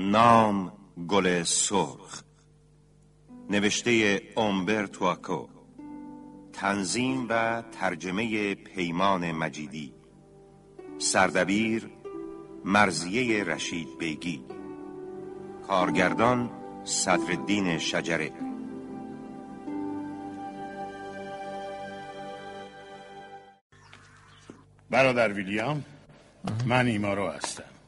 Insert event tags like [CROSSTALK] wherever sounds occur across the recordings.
نام گل سرخ نوشته اومبر توکو تنظیم و ترجمه پیمان مجیدی سردبیر مرزیه رشید بیگی کارگردان صدرالدین شجره. برادر ویلیام من ایمارو هستم.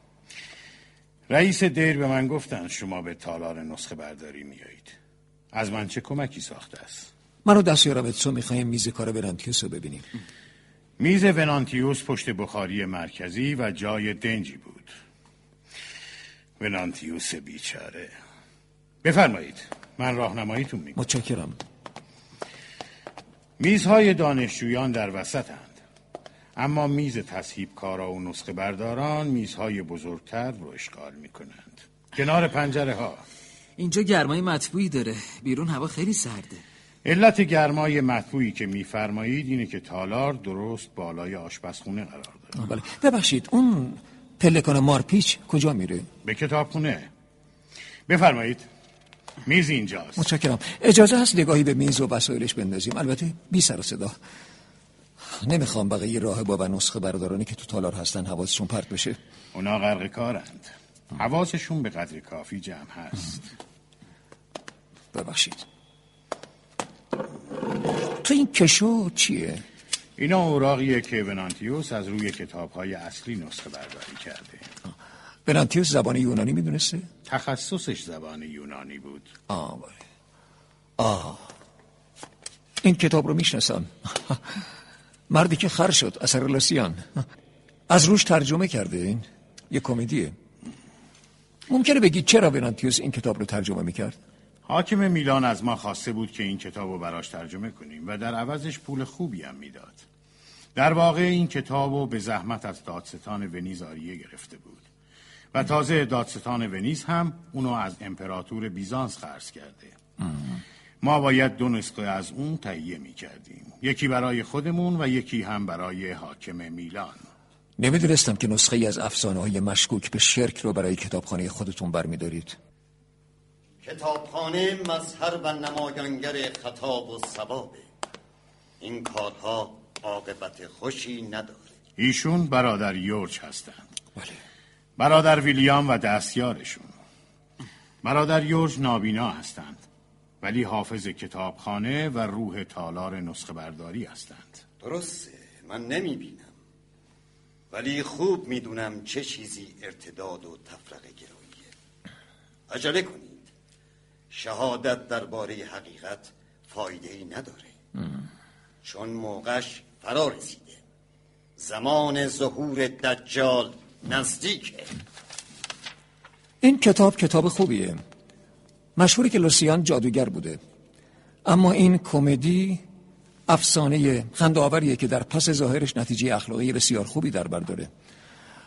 رئیس دیر به من گفتن شما به تالار نسخه برداری میایید. از من چه کمکی ساخته است؟ من و دستیارم اتسو می‌خوایم میز کار ونانتیوس رو ببینیم. میز ونانتیوس پشت بخاری مرکزی و جای دنجی بود. ونانتیوس بیچاره. بفرمایید من راهنماییتون می‌کنم. متشکرم. میزهای دانشجویان در وسطند اما میز تصحیب کارا و نسخه برداران میزهای بزرگتر رو اشغال می‌کنند. کنار پنجره ها. اینجا گرمای مطبوعی داره. بیرون هوا خیلی سرده. علت گرمای مطبوعی که میفرمایید اینه که تالار درست بالای آشپزخونه قرار داره. بله. ببخشید اون پلکان مارپیچ کجا میره؟ به کتابخونه. بفرمایید. میز اینجاست. متشکرم. اجازه هست نگاهی به میز و وسایلش بندازیم. البته بی سر و صدا. نمی‌خوام بقیه راه با و نسخه بردارانی که تو تالار هستن حواسشون پرت بشه. اونا غرق کارند. حواسشون به قدر کافی جمع هست. ببخشید. تو این کشو چیه؟ اینا اوراقیه که ونانتیوس از روی کتابهای اصلی نسخه برداری کرده. ونانتیوس زبان یونانی می‌دونسته؟ تخصصش زبان یونانی بود. آه بله آه. این کتاب رو می‌شناسم. مردی که خر شد اثر لاسیان از روش ترجمه کرده این؟ یه کمدیه. ممکنه بگی چرا ونانتیوس این کتاب رو ترجمه می‌کرد؟ حاکم میلان از ما خواسته بود که این کتاب رو براش ترجمه کنیم و در عوضش پول خوبی هم می‌داد. در واقع این کتاب رو به زحمت از دادستان ونیز آریه گرفته بود. و تازه دادستان ونیز هم اونو از امپراتور بیزانس خرس کرده. ما باید دو نسخه از اون تهیه می کردیم یکی برای خودمون و یکی هم برای حاکم میلان. نمی‌دونستم که نسخه ای از افسانه های مشکوک به شرک رو برای کتابخانه خودتون برمیدارید. کتابخانه مظهر و نمایانگر خطاب و ثوابه این کارها عاقبت خوشی نداره. ایشون برادر یورج هستند. بله. برادر ویلیام و دستیارشون. برادر یورج نابینا هستند. ولی حافظ کتابخانه و روح تالار نسخه برداری هستند. درسته من نمی بینم ولی خوب می‌دونم چه چیزی ارتداد و تفرقه گراییه. عجله کنید. شهادت درباره حقیقت فایده ای نداره چون موقعش فرا رسیده. زمان ظهور دجال نزدیکه. این کتاب کتاب خوبیه. مشهوری که لوسیان جادوگر بوده. اما این کمدی افسانه خندآوریه که در پس ظاهرش نتیجه اخلاقی بسیار خوبی در بر داره.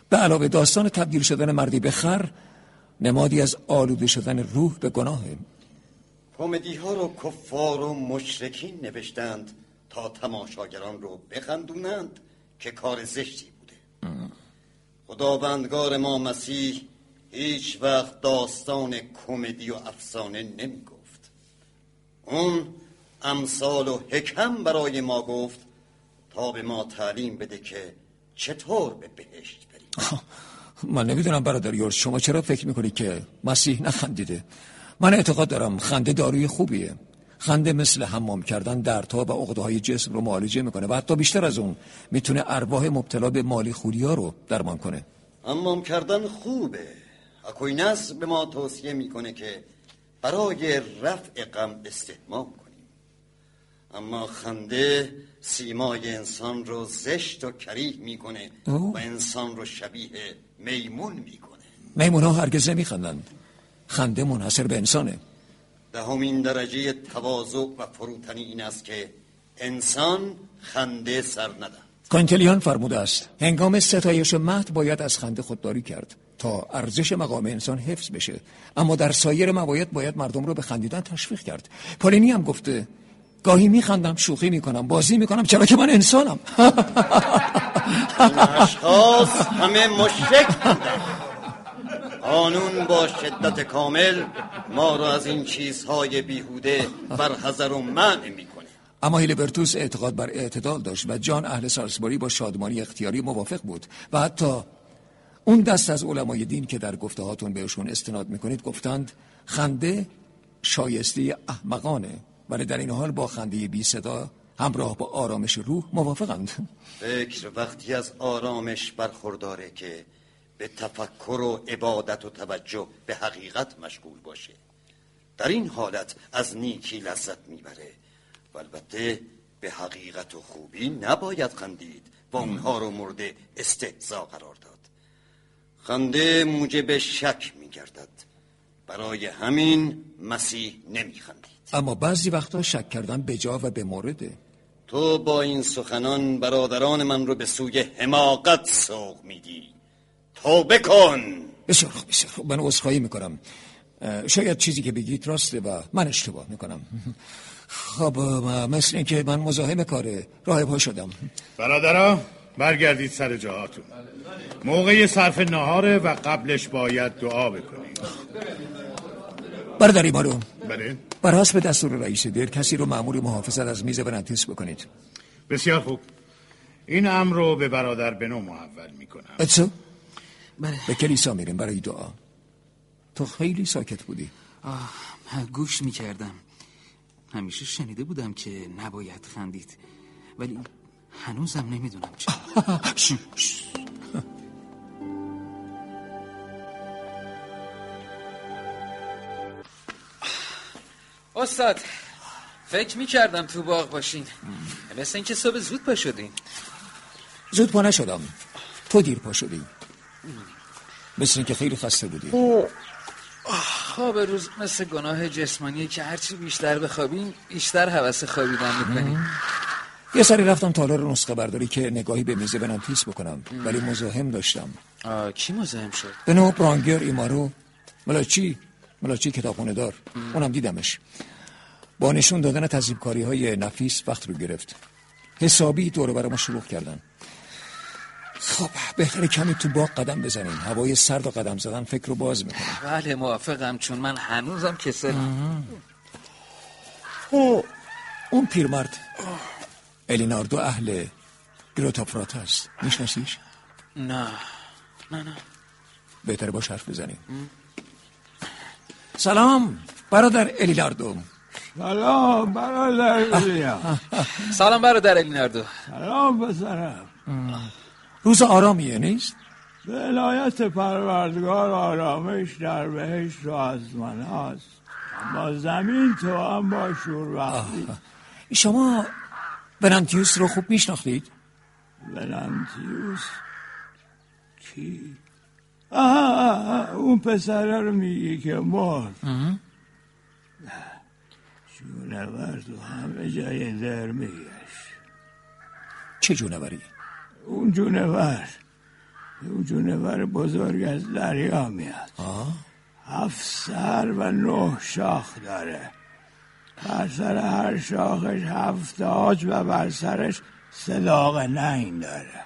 به علاوه داستان تبدیل شدن مردی به خر نمادی از آلوده شدن روح به گناهه کمدی ها رو کفار و مشرکین نوشتند تا تماشاگران رو بخندونند که کار زشتی بوده. خداوندگار ما مسیح هیچ وقت داستان کمدی و افسانه نمی گفت اون امثال و حکم برای ما گفت تا به ما تعلیم بده که چطور به بهشت بریم. من نمی‌دونم برادر یورج شما چرا فکر می‌کنید که مسیح نخندیده؟ من اعتقاد دارم خنده داروی خوبیه. خنده مثل حمام کردن دردها و عقده های جسم رو معالجه می‌کنه و حتی بیشتر از اون می‌تونه ارواح مبتلا به مالیخولیا رو درمان کنه. حمام کردن خوبه. اکوینس به ما توصیه می‌کنه که برای رفع غم استحمام کنیم. اما خنده سیمای انسان رو زشت و کریه می‌کنه. و انسان رو شبیه میمون می‌کنه. میمون ها هرگز نمیخندن خنده منحصر به انسانه. دهمین درجه تواضع و فروتنی این است که انسان خنده سر ندهد. کانتلیان فرموده است هنگام ستایش مهد باید از خنده خودداری کرد. تا ارزش مقام انسان حفظ بشه. اما در سایر موارد باید مردم رو به خندیدن تشویق کرد. پالینی هم گفته گاهی میخندم شوخی می‌کنم بازی می‌کنم چرا که من انسانم. [LAUGHS] اشخاص همه بودن قانون با شدت کامل ما را از این چیزهای بیهوده برحضر و منع می‌کنه. اما هیلبرتوس اعتقاد بر اعتدال داشت و جان اهل سالسبوری با شادمانی اختیاری موافق بود و حتی اون دست از علمای دین که در گفته هاتون بهشون استناد می‌کنید گفتند خنده شایسته احمقانه ولی در این حال با خنده بی صدا همراه با آرامش روح موافقند. فکر وقتی از آرامش برخورداره که به تفکر و عبادت و توجه به حقیقت مشغول باشه. در این حالت از نیکی لذت می‌بره. و البته به حقیقت و خوبی نباید خندید. و اونها رو مورد استهزا قرار داد. خنده موجب شک میگردد. برای همین مسیح نمیخندید. اما بعضی وقتا شک کردن بجا و به مورده. تو با این سخنان برادران من رو به سوی حماقت سوق میدی. توبه کن! بسیار خوب بسیار خوب. من عذرخواهی می‌کنم. شاید چیزی که بگید راسته و من اشتباه می‌کنم. [LAUGHS] خب مثل اینکه من مزاحم کار راه پا شدم. برادرها برگردید سر جاهاتون. موقع صرف نهاره و قبلش باید دعا بکنید برادر ایمارو بله. بر حسب دستور رئیس دیر کسی رو مأمور محافظت از میز برنتیس بکنید. بسیار خوب. این امر رو به برادر بنو محول می‌کنم. اتسو. بله. به کلیسا میریم برای دعا. تو خیلی ساکت بودی. آه گوش می‌کردم. همیشه شنیده بودم که نباید خندید. ولی هنوزم نمی‌دونم چه. [LAUGHS] [LAUGHS] استاد فکر می‌کردم تو باغ باشین. مثل اینکه صبح زود پا شدین. زود پا نشدم. تو دیر پا شدی. مثل اینکه خیلی خسته بودی. خواب روز مثل گناه جسمانیه که هرچی بیشتر بخوابیم بیشتر حوث خوابیدن می‌کنیم. یه سری رفتم تالار نسخه برداری که نگاهی به میز برنتیس بکنم ولی مزاحم داشتم. کی مزاحم شد؟ بنو برانگر ایمارو. ملاچی ملاچی کتابخونه دار؟ اونم دیدمش. با نشون دادن تذیب کاری های نفیس وقت رو گرفت. حسابی دوره برای ما شروع کردن. خب بهتره کمی تو باغ قدم بزنیم. هوای سرد و قدم زدن فکر رو باز می‌کنه. بله موافقم چون من هنوزم کسلم اون پیرمرد. الیناردو اهل گروتافرات هست. میشناسیش؟ نه. نه نه. بهتره باش حرف بزنیم. سلام برادر الیناردو. سلام برادر ویلیام سلام برادر الیناردو. سلام پسرم. روز آرامیه نیست؟ به ولایت پروردگار آرامش در بهشت و آسمان هاست با زمین تو هم با شور وقتی شما برنتیوس رو خوب میشناختید؟ ولنتیوس کی؟ آه آه، آه، اون پسره رو میگی که مرد. جونور تو همه جای در میگشت. چه جونوری؟ اون جونور اون جونور بزرگ از دریا میاد. هفت سر و نه شاخ داره. بر سر هر شاخش هفت تاج و بر سرش صداق نین داره.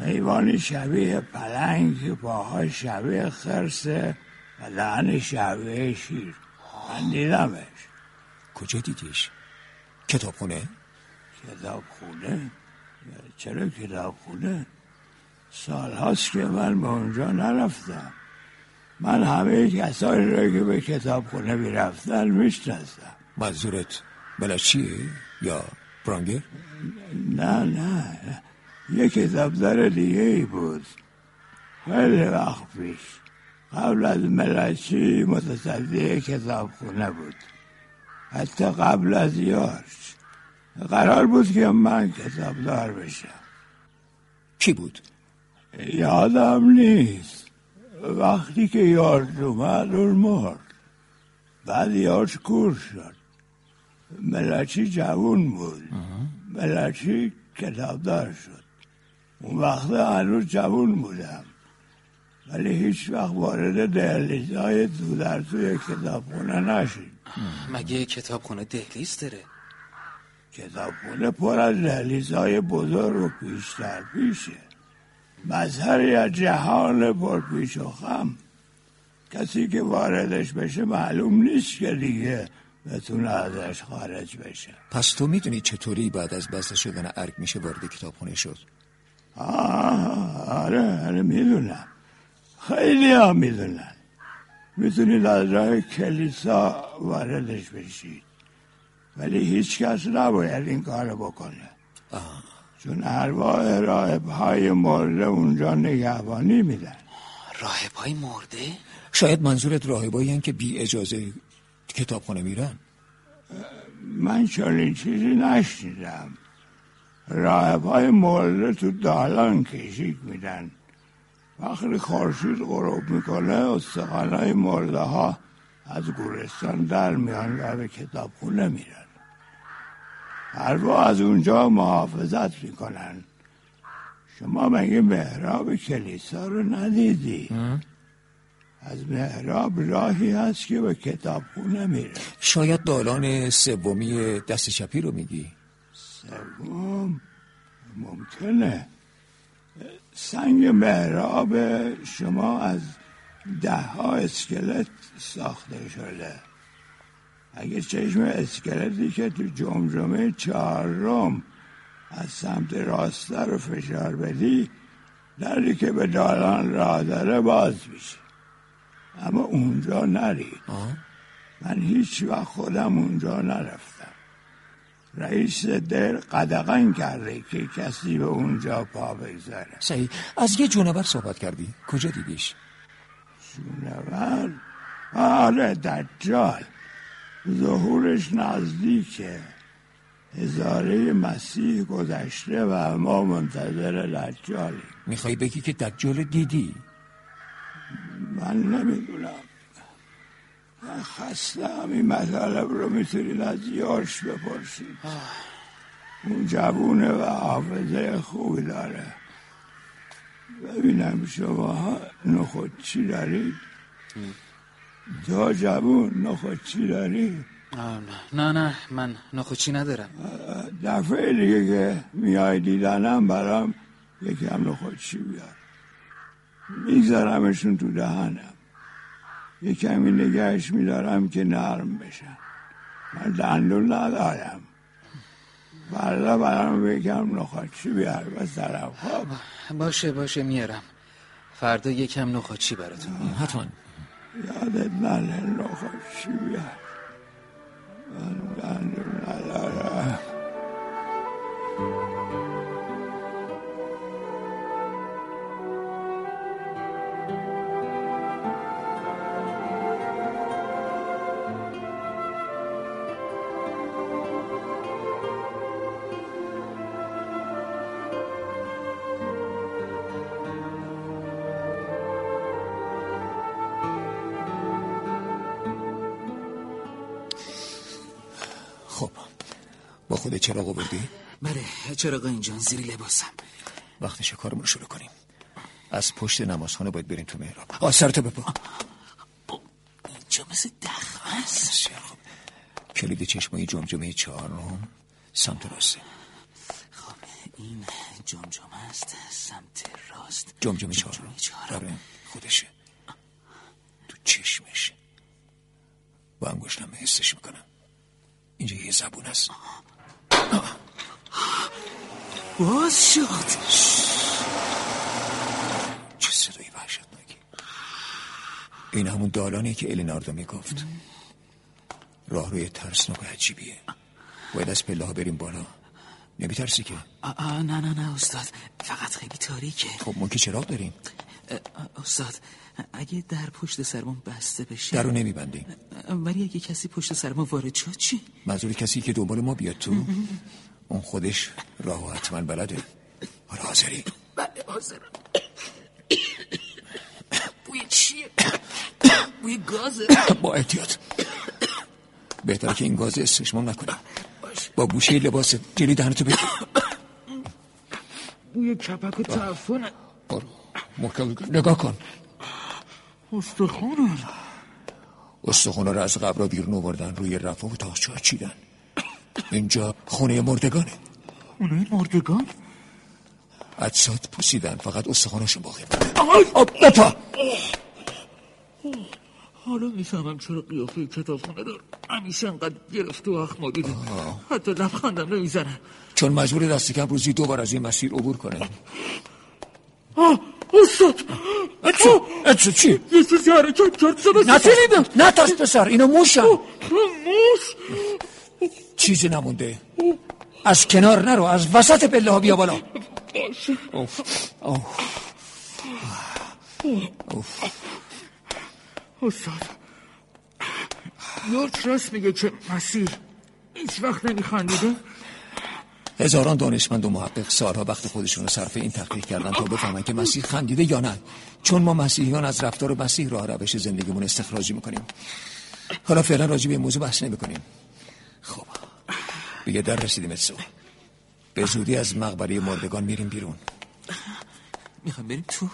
حیوانی شبیه پلنگ که پاها شبیه خرسه و دهن شبیه شیر. من دیدمش. کجا دیدیش؟ کتابخونه؟ کتاب خونه چرا کتاب خونه سال هاست که من به اونجا نرفتم. من همه کسانی را که به کتاب خونه می‌رفتن می‌شناسم. منظورت بلچیه یا برانگر نه نه. یه کتابدار دیگه ای بود. خیلی وقت پیش. قبل از ملچی متصدی کتاب خونه بود. حتی قبل از یارش. قرار بود که من کتابدار بشم. کی بود؟ یادم نیست. وقتی که یارش اومد اون مرد. بعد یارش کور شد. ملچی جوون بود. ملچی کتابدار شد. اون وقت هنوز جوون بودم. ولی هیچ وقت وارد دهلیزهای تو در توی کتابخونه نشید مگه کتابخونه دهلیز داره؟ کتابخونه پر از دهلیزهای بزرگ و پیشتر پیشه. مظهری از جهان پر پیش و خم. کسی که واردش بشه معلوم نیست که دیگه بتونه ازش خارج بشه. پس تو می‌دونی چطوری بعد از بسته شدن ارگ میشه وارد کتابخونه شد؟ آه آره آره می‌دونم. خیلی ها می‌دونن. می‌تونید از راه کلیسا واردش بشید. ولی هیچ کس نباید این کار بکنه. چون ارواح راهب های مرده اونجا نگهبانی میدن. راهب های مرده؟ شاید منظورت راهبایی که بی اجازه کتابخونه میرن من چنین چیزی نشنیدم. راهب های مرده تو دالان کشیک میدن وقتی خورشید غروب می‌کنه استخوان های مرده ها از گورستان در میان و به کتابخونه میرن ارواح از اونجا محافظت می‌کنن شما مگه محراب کلیسا رو ندیدی؟ از محراب راهی هست که به کتابخونه میره شاید دالان سومی دست چپی رو میگی. سوم ممکنه. سنگ محراب شما از ده ها اسکلت ساخته شده. اگه چشم اسکلتی که تو جمجمه چهارم از سمت راسته رو فشار بدی دری که به دالان راه داره باز میشه. اما اونجا نرید. من هیچ وقت خودم اونجا نرفتم. رئیس در قدغن کرده که کسی به اونجا پا بگذاره. صحیح. از یه جونور صحبت کردی. کجا دیدیش؟ جونور؟ آره دجال. ظهورش نزدیکه. هزاره مسیح گذشته و ما منتظر دجالیم. می‌خوای بگی که دجال دیدی؟ من نمی‌دونم. من خستم این مطالب رو می‌تونید از یاش بپرسید. اون جوونه و حافظه خوبی داره. ببینم شما نخود چی دارید؟ تو جوون نخود چی داری نه. نه من نخوچی ندارم. دفعه دیگه که میای دیدنم برام یکم نخودچی بیار میگذارمشون تو دهنم. یه کمی نگهش میدارم که نرم بشن. من دندون ندارم. فردا برام یکم نخودچی بیار سرم. خب. باشه باشه میارم. فردا یکم نخوچی براتون میارم حتما. یادت نره نخودچی بیار. من با خود چراغ آوردی؟ بله چراغ اینجا زیر لباسم. وقتش کارمون رو شروع کنیم. از پشت نمازخانه باید بریم تو محراب. آه سرتو بپا. اینجا مثل دخمه است کلید چشمای جمجمه چهارم سمت راسته خب این جمجمه است سمت راست. جمجمه چهارم. آره خودشه. تو چشمش. با انگشتم حسش می‌کنم. اینجا یه زبون هست باز شد. چه صدایی وحشتناکی. این همون دالانی که الیناردو می‌گفت. راه روی ترسناک و عجیبیه. باید از پله ها بریم بالا. نمیترسی که؟ نه نه نه استاد. فقط خیلی تاریکه. خب ما که چراغ داریم. استاد اگه در پشت سرمون بسته بشه. در رو نمیبندیم ولی اگه کسی پشت سر ما وارد شد چی؟ منظور کسی که دنبال ما بیاد تو؟ اون خودش راه و حتما بلده. آره حاضری؟ بله حاضرم. بوی چیه؟ بوی گازه. با احتیاط. بهتره که این گاز استشمام نکنیم. با گوشه لباس جلی دهنتو بگیر. بوی کپک و تعفنه. برو. نگاه کن. استخونه استخونه رو از قبر بیرون آوردن روی رفا و تاخچه ها چیدن. اینجا خونه مردگانه. اونای مردگان؟ اجساد پوسیدن فقط استخوناشون باقی آب نپا! حالا می‌فهمم چرا قیافه کتابخونه دار همیشه انقدر گرفته و اخمالی حتی لبخندم نمی‌زنه. چون مجبور دست کم روزی دو بار از این مسیر عبور کنه. آه! استاد اتسو اتسو چی؟ یه چیزی حرکت کرد سبا نترس پسر اینو موشن موش چیزی نمونده از کنار نرو از وسط پله ها بیا بالا باشه اوف. اوف. اوف. استاد یارچ راست میگه که مسیر هیچ وقت نمیخندیده هزاران دانشمند و محقق سالها وقت خودشون رو صرف این تحقیق کردن تا بفهمن که مسیح خندیده یا نه. چون ما مسیحیان از رفتار مسیح راه روش زندگیمون استخراجی می‌کنیم. حالا فعلا راجع به موضوع بحث نمی‌کنیم. خب. دیگه در رسیدیم اتسو به زودی از مقبره مردگان میریم بیرون. می‌خوام بریم تو؟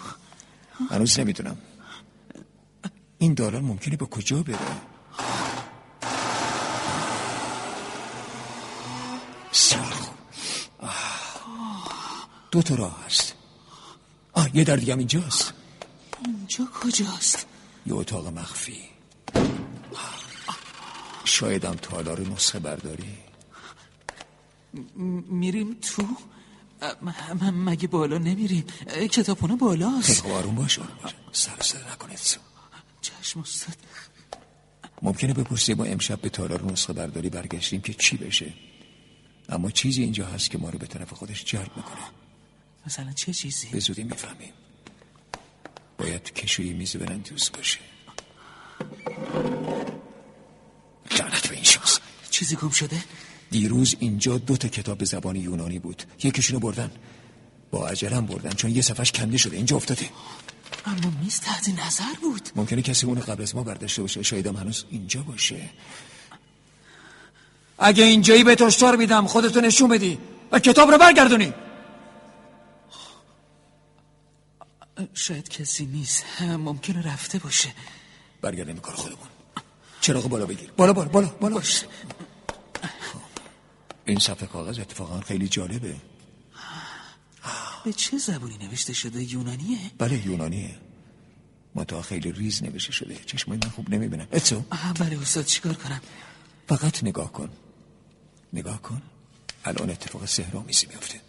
هنوز نمی‌دونم. این دالان ممکنه به کجا بره. دو تا راه هست. آه یه در دیگه هم اینجاست. اینجا کجاست؟ یه اتاق مخفی. شاید هم تالار نسخه برداری. میریم تو؟ م- م- مگه بالا نمیریم؟ کتابخونه بالاست. خیلی آروم باش آروم باش. سر سر نکنید. چشم استاد ممکنه بپرسی ما امشب به تالار نسخه برداری برگشتیم که چی بشه؟ اما چیزی اینجا هست که ما رو به طرف خودش جلب می‌کنه. مثلا چه چیزی؟ به زودی می‌فهمیم. باید کشوی میز برندوز باشه. لعنت به این شانس چیزی گم شده؟ دیروز اینجا دو تا کتاب زبان یونانی بود. یکیشونو بردن. با عجلم بردن چون یه صفحش کنده شده. اینجا افتاده. اما میز تحت نظر بود. ممکنه کسی اونو قبل از ما برداشته باشه. شایدم هنوز اینجا باشه. اگه اینجایی به تشتار میدم خودتو نشون بدی و کتاب رو برگردونی. شاید کسی نیست. ممکنه رفته باشه. برگردیم به کار خودمون. چراغ بالا بگیر. بالا بالا بالا بالا. باش. این صفحه کاغذ اتفاقا خیلی جالبه. به چه زبونی نوشته شده؟ یونانیه؟ بله یونانیه. متا خیلی ریز نوشته شده. چشمای من خوب نمی‌بینم. اتسو. بله استاد چیکار کنم؟ فقط نگاه کن. نگاه کن. الان اتفاق سهرامیزی میفته.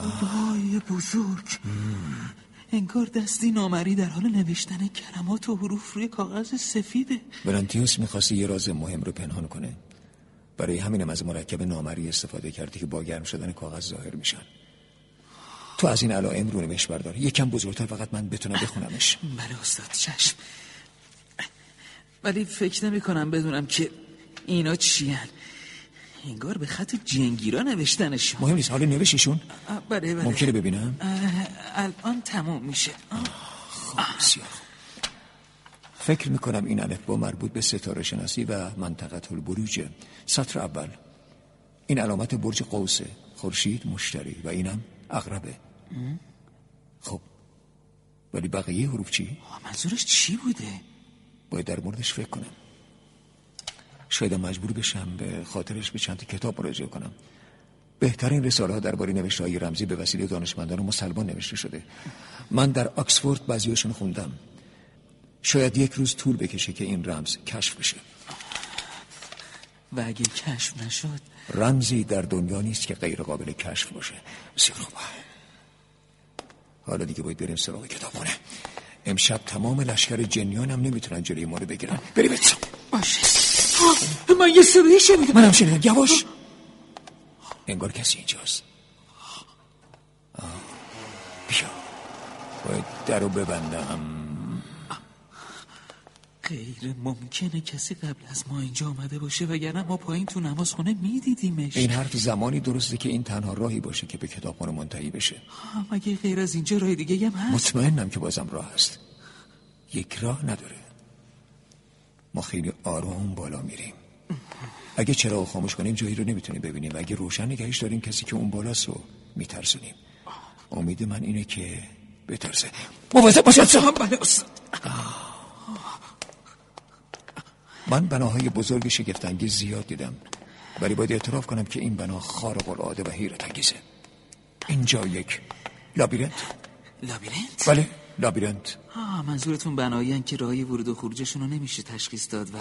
خدای بزرگ. انگار دستی نامری در حال نوشتن کلمات و حروف روی کاغذ سفیده. برانتیوس می‌خواسته یه راز مهم رو پنهان کنه. برای همینم از مرکب نامری استفاده کرده که با گرم شدن کاغذ ظاهر میشن. تو از این علائم رو نوشت بردار. یکم بزرگتر فقط من بتونم بخونمش. بله استاد چشم. ولی فکر نمی کنم بدونم که اینا چیان انگار به خط جنگیرا نوشتنشون مهم نیست. حالا نوشیشون بله بله. ممکنه ببینم؟ الان تموم میشه. خب بسیار. فکر می‌کنم این الفبا مربوط به ستاره شناسی و منطقه البروجه سطر اول. این علامت برج قوسه خورشید مشتری و اینم اغربه. خب ولی بقیه حروف چی؟ منظورش چی بوده؟ باید در موردش فکر کنم. شاید مجبور بشم به خاطرش به چند تا کتاب مراجعه کنم. بهترین رساله ها درباره نوشته های رمزی به وسیله دانشمندان مسلمان نوشته شده. من در آکسفورد بعضیاشون خوندم. شاید یک روز طول بکشه که این رمز کشف بشه. و اگه کشف نشد؟ رمزی در دنیا نیست که غیر قابل کشف باشه. بسیار خوب. حالا دیگه باید بریم سراغ کتابخونه. امشب تمام لشکر جنیان هم نمی‌تونن جلوی ما رو بگیرن. بریم. باشه. من یه صدایی شنیدم. منم شنیدم. یواش. انگار کسی اینجاست. آه. بیا. باید در رو ببندم. غیر ممکنه کسی قبل از ما اینجا آمده باشه وگرنه ما پایین تو نمازخونه میدیدیمش. این حرف زمانی درسته که این تنها راهی باشه که به کتابخانه منتهی بشه. مگه غیر از اینجا راه دیگه هم هست؟ مطمئنم که بازم راه هست. یک راه نداره. ما خیلی آروم بالا میریم. اگه چراغ خاموش کنیم جایی رو نمی‌تونیم ببینیم و اگه روشن نگهش داریم کسی که اون بالاست رو میترسونیم. امید من اینه که بترسه. مواظب باش اتسا. بله استاد. من بناهای بزرگ شگفتانگیز زیاد دیدم. ولی باید اعتراف کنم که این بنا خارق العاده و حیرت انگیزه اینجا یک لابیرنت. لابیرنت؟ بله. لابیرنت. آه منظورتون بنایان که راهی ورود و خروجشون رو نمیشه تشخیص داد و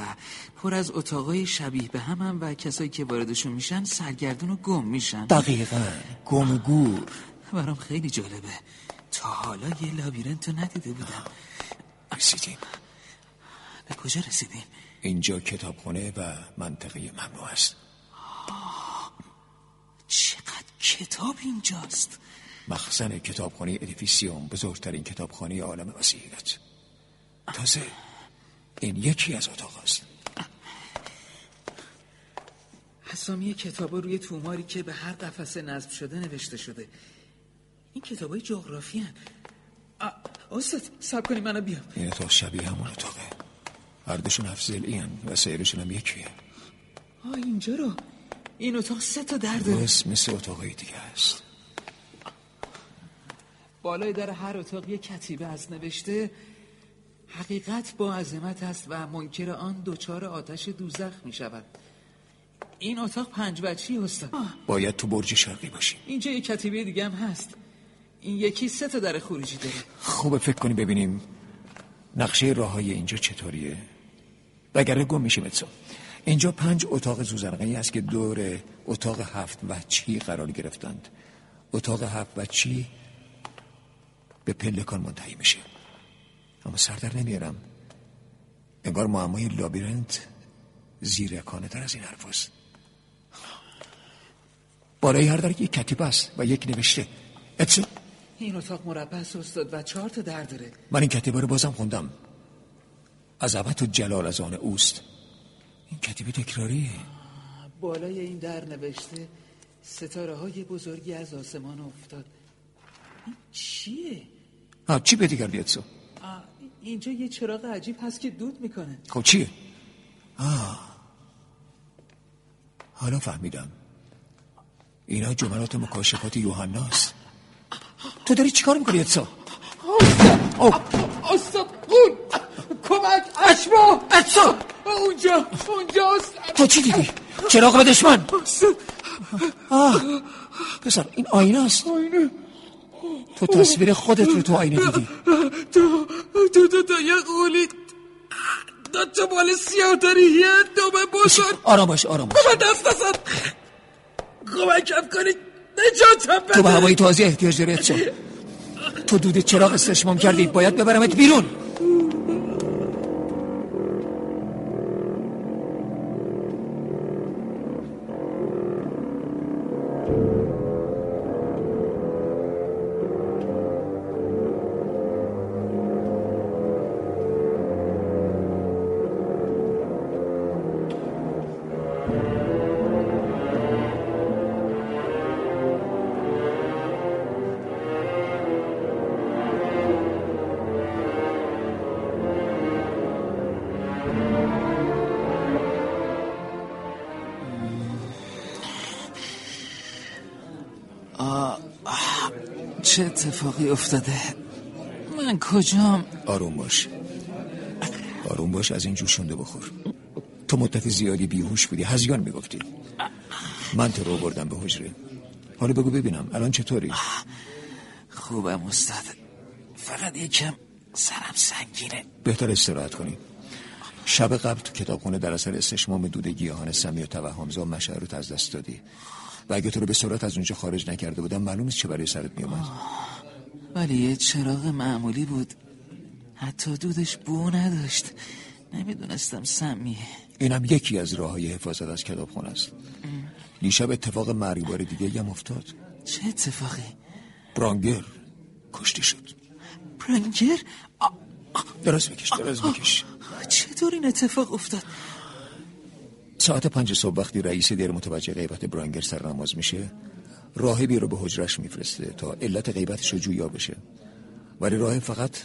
پر از اتاقای شبیه به هم, هم و کسایی که واردشون میشن سرگردون و گم میشن. دقیقا. گم گور. برام خیلی جالبه. تا حالا یه لابیرنت رو ندیده بودم. رسیدیم به کجا رسیدیم؟ اینجا کتابخونه و منطقه ممنوع است. چقدر کتاب اینجاست. مخزن کتابخانه ادیفیسیوم بزرگترین کتابخانه عالم وسیعت تازه این یکی از اتاق است. اسامی کتاب روی توماری که به هر قفسه نصب شده نوشته شده. این کتاب های جغرافی هن. استاد سب کنی منو بیام. این اتاق شبیه همون اتاقه. هر دوشون هن و سیرشون هم یکیه. آه اینجا رو. این اتاق سه تا در داره مثل اتاقای دیگه است. بالای در هر اتاق یک کتیبه از نوشته حقیقت با عظمت است و منکر آن دوچار آتش دوزخ می شود. این اتاق پنج بچی استاد. باید تو برج شرقی باشیم اینجا یک کتیبه دیگه هم هست. این یکی سه تا در خروجی داره. خوبه فکر کنی ببینیم نقشه راه های اینجا چطوریه. وگره گم میشیم اتسا اینجا پنج اتاق زوزرقی است که دور اتاق هفت بچی قرار گرفتند. اتاق هفت بچی به پلکان منتهی میشه. اما سردر نمیارم. انگار معمای لابیرنت زیرکانه تر از این حرف است. بالای هر در یک کتیب است و یک نوشته. اتسو این اتاق مربع استاد و چهار تا در داره. من این کتیبه رو بازم خوندم. عظمت و جلال از آن اوست. این کتیبه تکراریه. بالای این در نوشته ستاره های بزرگی از آسمان افتاد. این چیه؟ آه چی به دیگر بیاد اینجا یه چراغ عجیب هست که دود می‌کنه. خب چیه؟ آه. حالا فهمیدم. اینا جملات مکاشفات یوحناست. تو داری چیکار می‌کنی اتسا؟ استاد اون کمک اشما اتسا اونجا اونجاست. تو چی دیدی؟ چراغ به دشمن آه. پسر این آینه است آینه. تو تصویر خودت رو تو آینه دیدی. تو تو تو تو یه قولی تا بال سیاه داری یه دومه بزرگ. آرام باش آرام باش. دست دستن کمکم کنی. نجاتم بده تو به هوای تازه احتیاج داری تو دود چراغ استشمام کردی باید ببرمت بیرون. چه اتفاقی افتاده؟ من کجام؟ آروم باش. آروم باش از این جوشونده بخور. تو مدت زیادی بیهوش بودی هزیان می‌گفتی. من تو رو بردم به حجره. حالا بگو ببینم الان چطوری؟ خوبم استاد. فقط یکم سرم سنگینه. بهتر استراحت کنی. شب قبل تو کتابخونه در اثر استشمام دود گیاهان سمی و توهمزا مشعر رو از دست دادی. و اگه تو رو به سرعت از اونجا خارج نکرده بودم معلوم نیست چه برای سرت میومد ولی یه چراغ معمولی بود. حتی دودش بو نداشت. نمی‌دونستم سمیه اینم یکی از راه های حفاظت از کتابخونه است. دیشب اتفاق مرگبار دیگه هم افتاد. چه اتفاقی؟ برانگر کشته شد. برانگر؟ دراز بکش دراز بکش. چطور این اتفاق افتاد؟ ساعت پنج صبح وقتی رئیس دیر متوجه غیبت برانگر سر نماز میشه راهبی رو به حجرش میفرسته تا علت غیبتش رو جویا بشه. ولی راهب فقط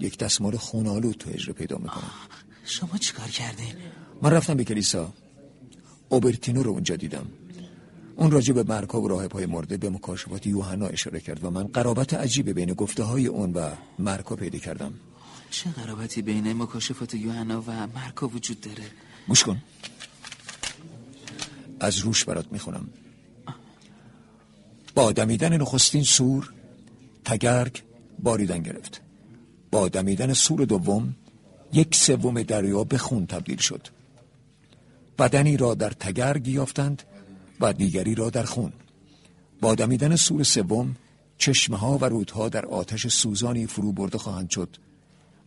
یک دستمال خونالود تو اجره پیدا می‌کنه. شما چیکار کردین؟ من رفتم به کلیسا. اوبرتینو رو اونجا دیدم. اون راجع به مرکا و راهب های مرده به مکاشفات یوحنا اشاره کرد و من قرابت عجیب بین گفته های اون و مرکا پیدا کردم. چه قرابتی بین مکاشفات یوحنا و مرکا وجود داره؟ گوش کن. از روش برات می‌خونم. با دمیدن نخستین سور تگرگ باریدن گرفت. با دمیدن سور دوم یک سوم دریا به خون تبدیل شد. بدنی را در تگرگ یافتند و دیگری را در خون. با دمیدن سور سوم چشمه ها و رودها در آتش سوزانی فرو برده خواهند شد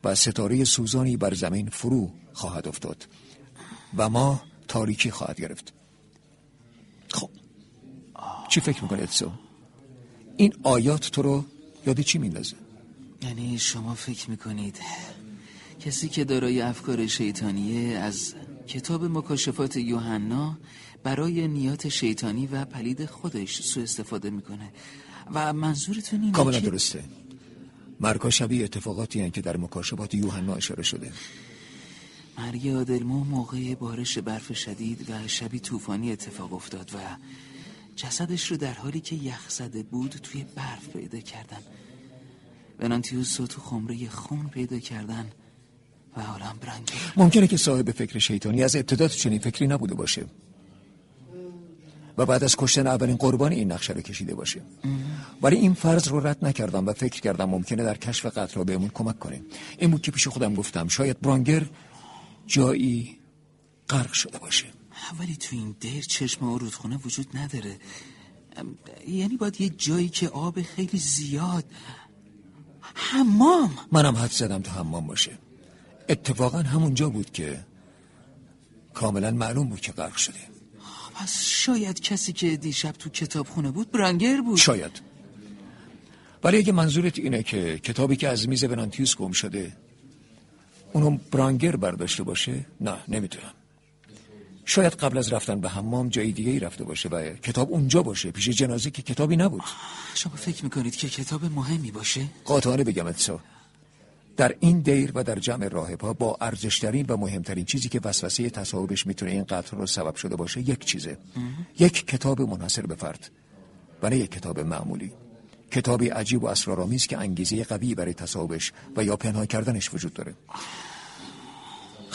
و ستاره سوزانی بر زمین فرو خواهد افتاد و ما تاریکی خواهد گرفت. چی فکر می‌کنید سو؟ این آیات تو رو یاد چی میندازه؟ یعنی شما فکر می‌کنید کسی که دارای افکار شیطانیه از کتاب مکاشفات یوحنا برای نیات شیطانی و پلید خودش سو استفاده می‌کنه و منظورتون اینه کاملا که... درسته مرگا شبیه اتفاقاتی هن که در مکاشفات یوحنا اشاره شده مرگ آدلمو موقع بارش برف شدید و شبی طوفانی اتفاق افتاد و جسدش رو در حالی که یخ زده بود توی برف پیدا کردن. ونانتیوس رو تو خمره خون پیدا کردن و حالا هم برنگه ممکنه که صاحب فکر شیطانی از ابتدا تو چنین فکری نبوده باشه. و بعد از کشتن اولین قربان این نقشه رو کشیده باشه. ولی این فرض رو رد نکردم و فکر کردم ممکنه در کشف قتل بهمون کمک کنه. این بود که پیش خودم گفتم شاید برانگر جایی غرق شده باشه. ولی تو این دیر چشم و رودخونه وجود نداره. یعنی باید یه جایی که آب خیلی زیاد حمام! منم حد زدم تو حمام باشه. اتفاقا همونجا بود که کاملا معلوم بود که غرق شده. پس شاید کسی که دیشب تو کتابخونه بود برانگر بود. شاید. ولی اگه منظورت اینه که کتابی که از میز ونانتیوس گم شده اونو برانگر برداشته باشه؟ نه نمی‌تونم. شاید قبل از رفتن به حمام جای دیگه ای رفته باشه و کتاب اونجا باشه پیش جنازه که کتابی نبود. شما فکر می‌کنید که کتاب مهمی باشه؟ قاطعانه بگم اتسا. در این دیر و در جمع راهبا با ارزشترین و مهمترین چیزی که وسوسه تصاحبش می‌تونه این قتل رو سبب شده باشه یک چیزه. یک کتاب منحصر به فرد و نه یک کتاب معمولی. کتابی عجیب و اسرارآمیز که انگیزه قوی برای تصاحبش و یا پنهان کردنش وجود داره.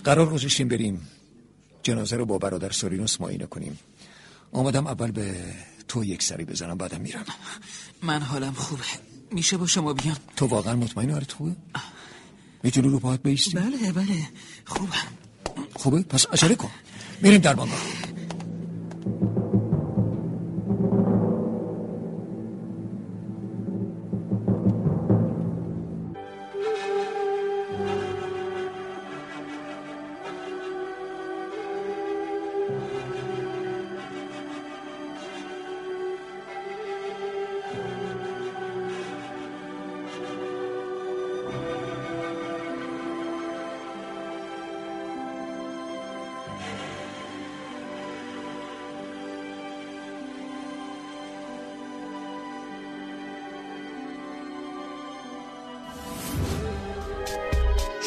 قرار گذاشتیم بریم. جنازه رو با برادر سورینوس معاینه کنیم. آمدم اول به تو یک سری بزنم بعدم میرم. من حالم خوبه. میشه با شما بیام. تو واقعا مطمئن حالت خوبه می‌تونی رو پاهات بیستی. بله بله. خوبم. خوبه؟ پس عجله کن. میریم در بانگاه